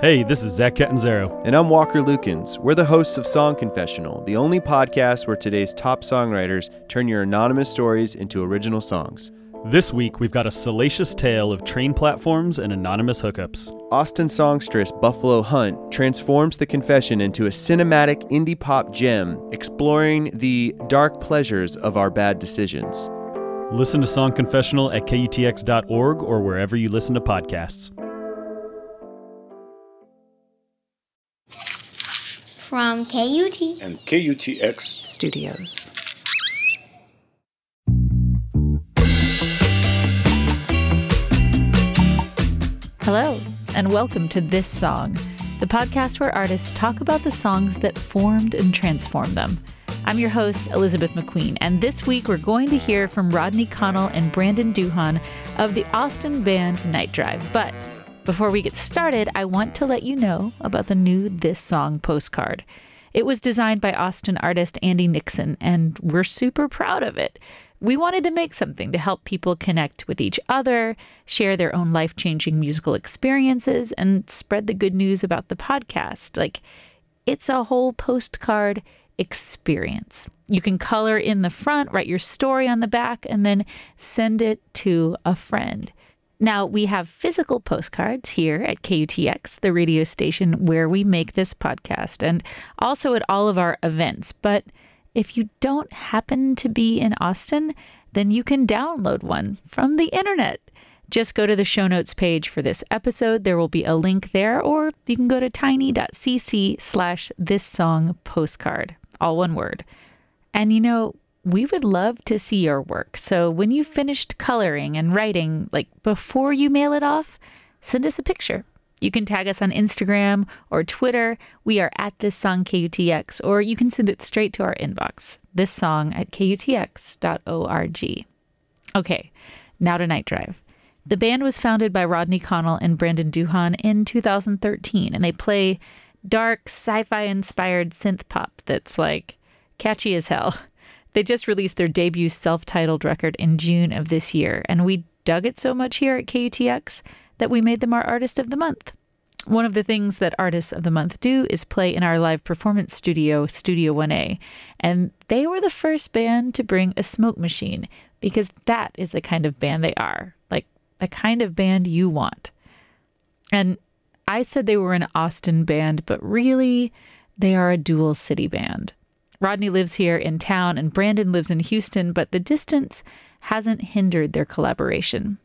Hey, this is Zach Catanzaro. And I'm Walker Lukens. We're the hosts of Song Confessional, the only podcast where today's top songwriters turn your anonymous stories into original songs. This week, we've got a salacious tale of train platforms and anonymous hookups. Austin songstress Buffalo Hunt transforms the confession into a cinematic indie pop gem, exploring the dark pleasures of our bad decisions. Listen to Song Confessional at KUTX.org or wherever you listen to podcasts. From KUT and KUTX Studios. Hello, and welcome to This Song, the podcast where artists talk about the songs that formed and transformed them. I'm your host, Elizabeth McQueen, and this week we're going to hear from Rodney Connell and Brandon Duhon of the Austin band Night Drive. But before we get started, I want to let you know about the new This Song postcard. It was designed by Austin artist Andy Nixon, and we're super proud of it. We wanted to make something to help people connect with each other, share their own life changing musical experiences, and spread the good news about the podcast. Like, it's a whole postcard experience. You can color in the front, write your story on the back, and then send it to a friend. Now, we have physical postcards here at KUTX, the radio station where we make this podcast, and also at all of our events. But if you don't happen to be in Austin, then you can download one from the internet. Just go to the show notes page for this episode. There will be a link there, or you can go to tiny.cc slash this song postcard, all one word. And you know, we would love to see your work. So when you've finished coloring and writing, like before you mail it off, send us a picture. You can tag us on Instagram or Twitter. We are at this song KUTX, or you can send it straight to our inbox, this song at KUTX.org. Okay, now to Night Drive. The band was founded by Rodney Connell and Brandon Duhon in 2013, and they play dark, sci fi inspired synth pop that's like catchy as hell. They just released their debut self titled record in June of this year, and we dug it so much here at KUTX that we made them our Artist of the Month. One of the things that Artists of the Month do is play in our live performance studio, Studio 1A, and they were the first band to bring a smoke machine because that is the kind of band they are, like the kind of band you want. And I said they were an Austin band, but really, they are a dual city band. Rodney lives here in town and Brandon lives in Houston, but the distance hasn't hindered their collaboration.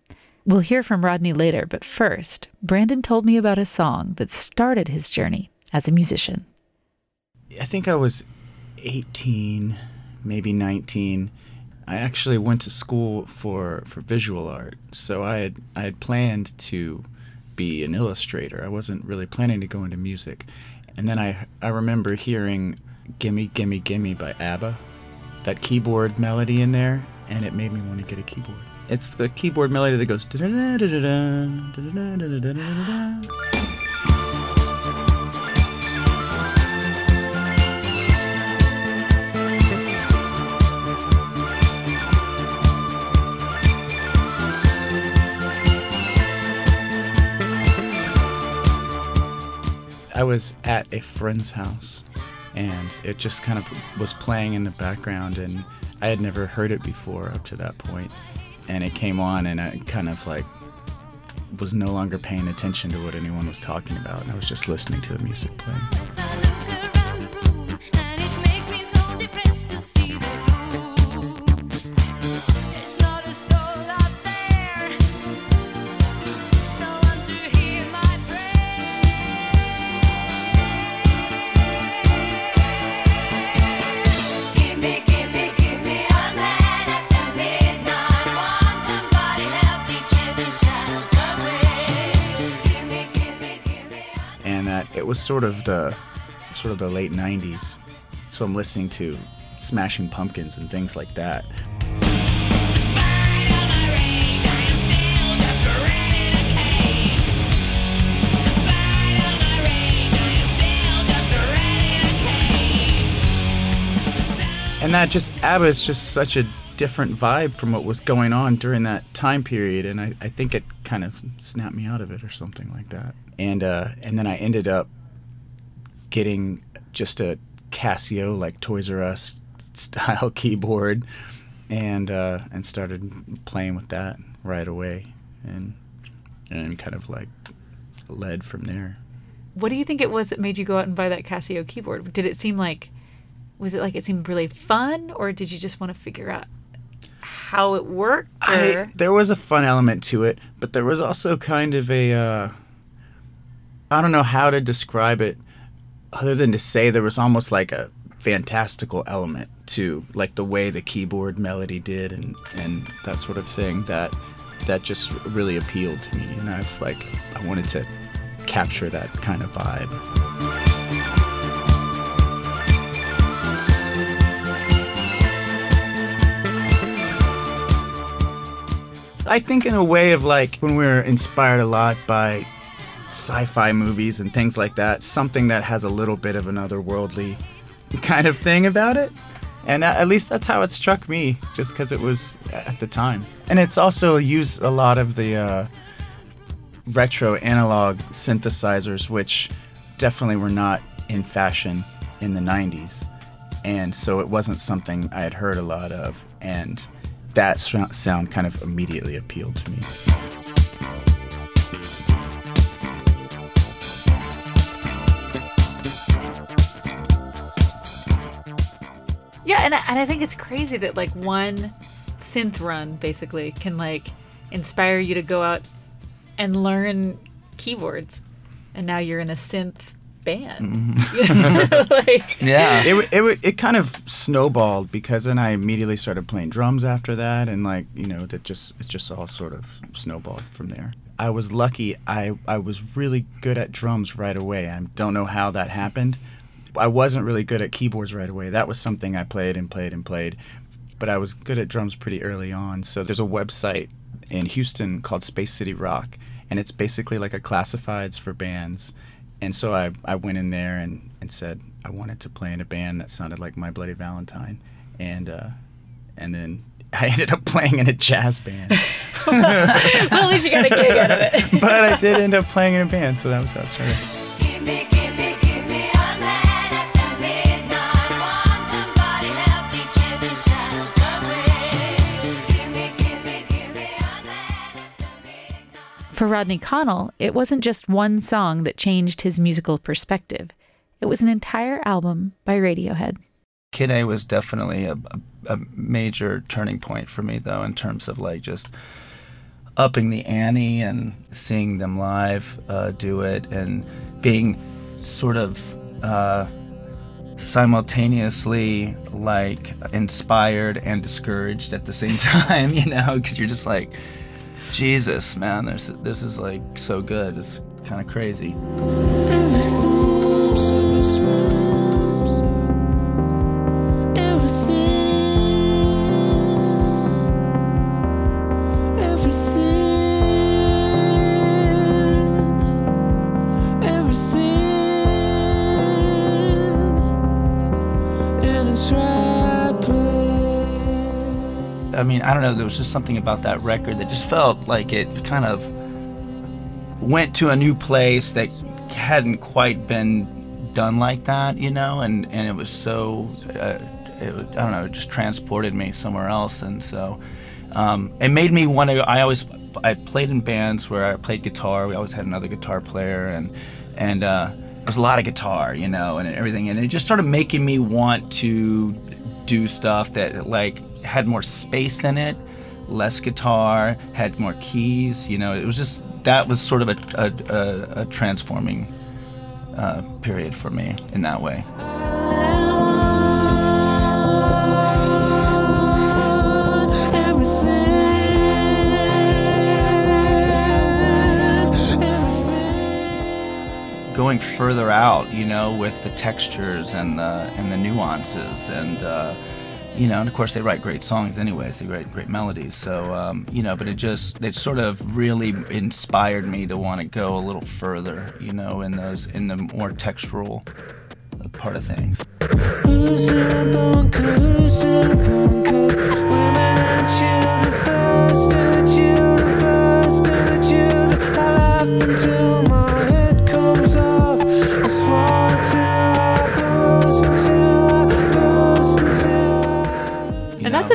We'll hear from Rodney later, but first, Brandon told me about a song that started his journey as a musician. I think I was 18, maybe 19. I actually went to school for, for visual art, so I had I had planned to be an illustrator. I wasn't really planning to go into music. And then I I remember hearing Gimme Gimme Gimme by ABBA. That keyboard melody in there, and it made me want to get a keyboard. It's the keyboard melody that goes. I was at a friend's house and it just kind of was playing in the background and I had never heard it before up to that point and it came on and I kind of like was no longer paying attention to what anyone was talking about and I was just listening to the music playing. It was sort of the sort of the late 90s. So I'm listening to Smashing Pumpkins and things like that. And that just ABBA is just such a different vibe from what was going on during that time period, and I, I think it kind of snapped me out of it or something like that. And uh, and then I ended up getting just a Casio like Toys R Us style keyboard, and uh, and started playing with that right away, and and kind of like led from there. What do you think it was that made you go out and buy that Casio keyboard? Did it seem like was it like it seemed really fun or did you just want to figure out how it worked? I, there was a fun element to it, but there was also kind of a uh, I don't know how to describe it other than to say there was almost like a fantastical element to like the way the keyboard melody did and and that sort of thing that that just really appealed to me and I was like I wanted to capture that kind of vibe. I think in a way of like when we're inspired a lot by sci-fi movies and things like that, something that has a little bit of an otherworldly kind of thing about it. And at least that's how it struck me, just because it was at the time. And it's also used a lot of the uh, retro analog synthesizers, which definitely were not in fashion in the 90s. And so it wasn't something I had heard a lot of. And that sound kind of immediately appealed to me. Yeah, and I, and I think it's crazy that like one synth run basically can like inspire you to go out and learn keyboards, and now you're in a synth band. Mm-hmm. like, yeah, it, it it kind of snowballed because then I immediately started playing drums after that, and like you know that just it just all sort of snowballed from there. I was lucky. I I was really good at drums right away. I don't know how that happened. I wasn't really good at keyboards right away. That was something I played and played and played, but I was good at drums pretty early on. So there's a website in Houston called Space City Rock, and it's basically like a classifieds for bands and so I, I went in there and, and said I wanted to play in a band that sounded like My Bloody Valentine, and uh, and then I ended up playing in a jazz band. well, at least you got a gig out of it. but I did end up playing in a band, so that was how it started. For Rodney Connell, it wasn't just one song that changed his musical perspective. It was an entire album by Radiohead. Kid A was definitely a, a, major turning point for me, though, in terms of like just upping the ante and seeing them live uh, do it and being sort of uh, simultaneously like inspired and discouraged at the same time, you know, because you're just like, Jesus, man, this this is like so good. It's kind of crazy. I don't know. There was just something about that record that just felt like it kind of went to a new place that hadn't quite been done like that, you know, and and it was so. Uh, it, I don't know. It just transported me somewhere else, and so um, it made me want to. I always I played in bands where I played guitar. We always had another guitar player, and and uh, there's a lot of guitar, you know, and everything, and it just started making me want to do stuff that like had more space in it, less guitar, had more keys. You know, it was just that was sort of a, a, a, a transforming uh, period for me in that way. going further out, you know, with the textures and the and the nuances and uh, you know, and of course they write great songs anyways. They write great melodies. So um, you know, but it just it sort of really inspired me to want to go a little further, you know, in those in the more textural part of things.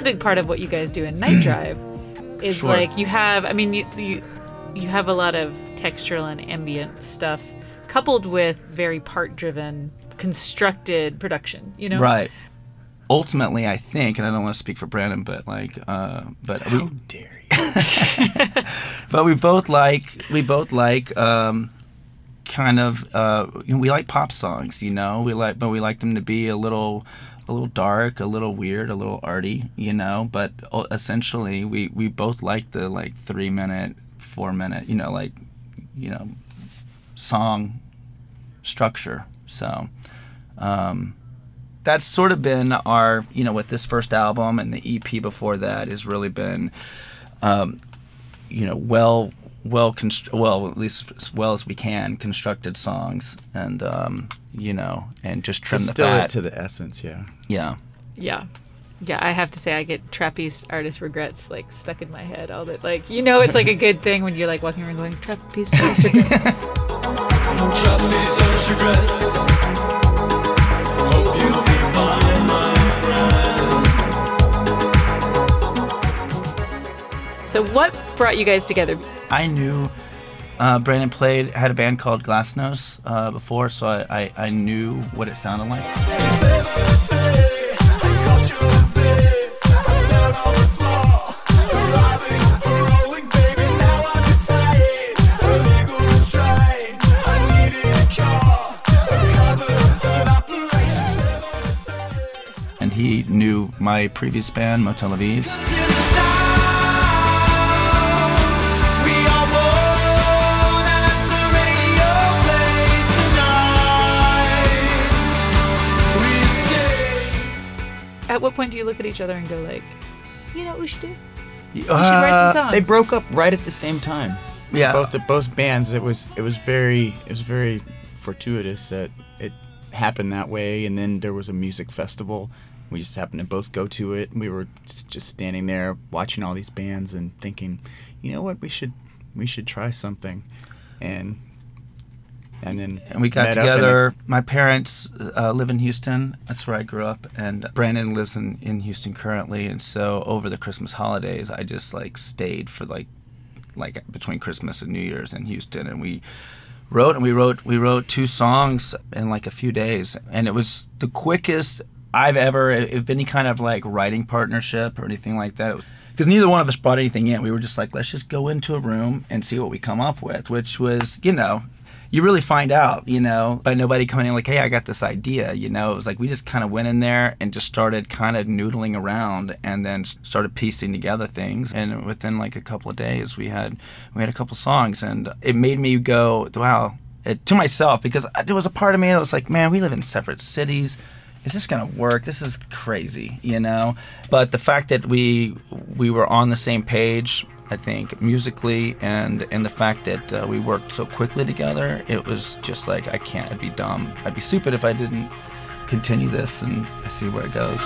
A big part of what you guys do in Night Drive. Is Sure. like you have, I mean, you, you you have a lot of textural and ambient stuff, coupled with very part-driven, constructed production. You know, Right. Ultimately, I think, and I don't want to speak for Brandon, but like, uh, but we, dare you? but we both like we both like um, kind of uh, you know, we like pop songs, you know. We like, but we like them to be a little a little dark, a little weird, a little arty, you know. But uh, essentially, we we both like the like three minute, four minute, you know, like you know, song structure. So. Um, that's sort of been our, you know, with this first album and the EP before that has really been, um, you know, well, well, const- well, at least as well as we can, constructed songs, and um, you know, and just trim the fat. it to the essence, yeah. yeah, Yeah. Yeah, I have to say I get trapeze artist regrets like stuck in my head all that like you know it's like a good thing when you're like walking around going trapeze artist regrets. So what brought you guys together? I knew uh, Brandon played had a band called Glassnose uh, before, so I, I, I knew what it sounded like. And he knew my previous band, Motel Avives. At what point do you look at each other and go like, you know what we should do? We We should write some uh, songs. They broke up right at the same time. Yeah. Both the both bands. It was it was very it was very fortuitous that it happened that way. And then there was a music festival. We just happened to both go to it. We were just standing there watching all these bands and thinking, you know what, we should we should try something. And and then and we got met up and together. My parents uh, live in Houston. That's where I grew up, and Brandon lives in, in Houston currently. And so over the Christmas holidays, I just like stayed for like like between Christmas and New Year's in Houston, and we wrote and we wrote we wrote two songs in like a few days, and it was the quickest I've ever, if any kind of like writing partnership or anything like that. Because neither one of us brought anything in. We were just like, let's just go into a room and see what we come up with, which was, you know, you really find out, you know, by nobody coming in like, hey, I got this idea, you know. It was like we just kind of went in there and just started kind of noodling around and then started piecing together things. And within like a couple of days, we had we had a couple songs, and it made me go, wow, it, to myself because there was a part of me that was like, man, we live in separate cities. Is this gonna work? This is crazy, you know. But the fact that we we were on the same page I think musically and and the fact that uh, we worked so quickly together, it was just like I can't. I'd be dumb. I'd be stupid if I didn't continue this and see where it goes.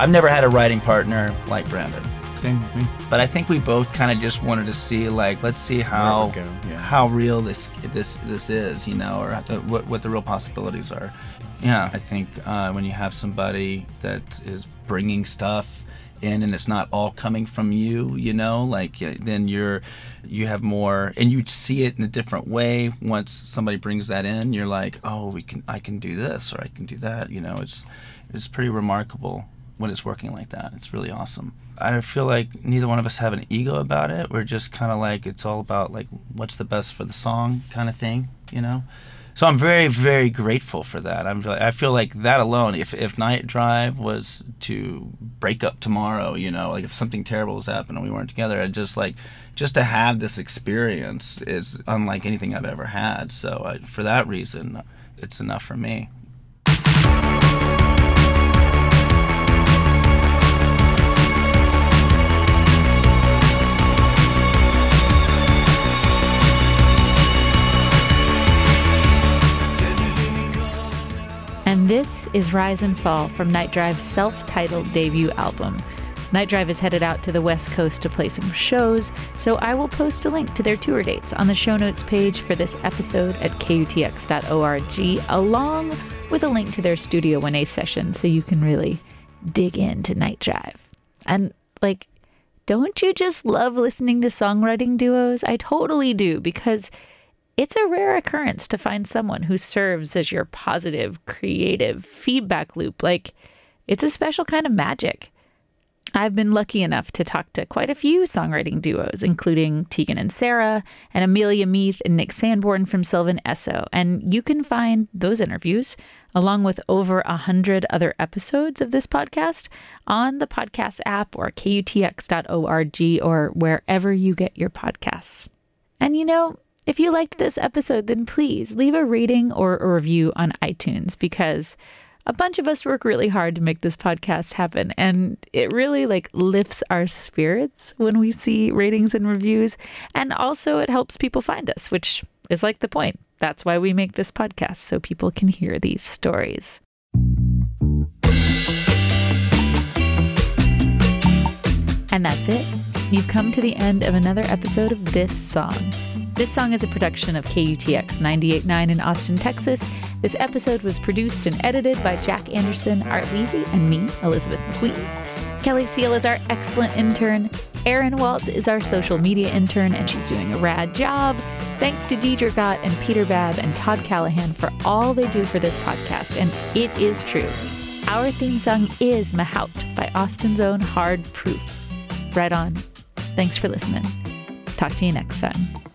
I've never had a writing partner like Brandon. Same with me. But I think we both kind of just wanted to see, like, let's see how yeah. how real this this this is, you know, or the, what what the real possibilities are. Yeah, I think uh, when you have somebody that is bringing stuff in and it's not all coming from you, you know, like then you're you have more and you see it in a different way once somebody brings that in. You're like, oh, we can I can do this or I can do that. You know, it's it's pretty remarkable when it's working like that. It's really awesome. I feel like neither one of us have an ego about it. We're just kind of like it's all about like what's the best for the song kind of thing, you know. So I'm very very grateful for that. I'm really- I feel like that alone. If if Night Drive was to break up tomorrow, you know, like if something terrible was happening and we weren't together, I just like just to have this experience is unlike anything I've ever had. So I, for that reason, it's enough for me. This is Rise and Fall from Night Drive's self titled debut album. Night Drive is headed out to the West Coast to play some shows, so I will post a link to their tour dates on the show notes page for this episode at kutx.org, along with a link to their Studio 1A session so you can really dig into Night Drive. And, like, don't you just love listening to songwriting duos? I totally do, because it's a rare occurrence to find someone who serves as your positive, creative feedback loop. Like, it's a special kind of magic. I've been lucky enough to talk to quite a few songwriting duos, including Tegan and Sara, and Amelia Meath and Nick Sanborn from Sylvan Esso. And you can find those interviews, along with over a hundred other episodes of this podcast, on the podcast app or kutx.org or wherever you get your podcasts. And you know, if you liked this episode, then please leave a rating or a review on iTunes because a bunch of us work really hard to make this podcast happen. And it really like lifts our spirits when we see ratings and reviews. And also it helps people find us which is like the point. That's why we make this podcast so people can hear these stories. And that's it. You've come to the end of another episode of this song this song is a production of KUTX 989 in Austin, Texas. This episode was produced and edited by Jack Anderson, Art Levy, and me, Elizabeth McQueen. Kelly Seal is our excellent intern. Erin Waltz is our social media intern, and she's doing a rad job. Thanks to Deidre Gott and Peter Babb and Todd Callahan for all they do for this podcast. And it is true. Our theme song is Mahout by Austin's own Hard Proof. Right on. Thanks for listening. Talk to you next time.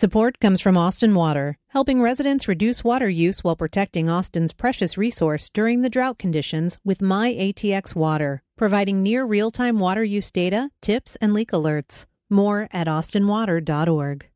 Support comes from Austin Water, helping residents reduce water use while protecting Austin's precious resource during the drought conditions with My ATX Water, providing near real time water use data, tips, and leak alerts. More at austinwater.org.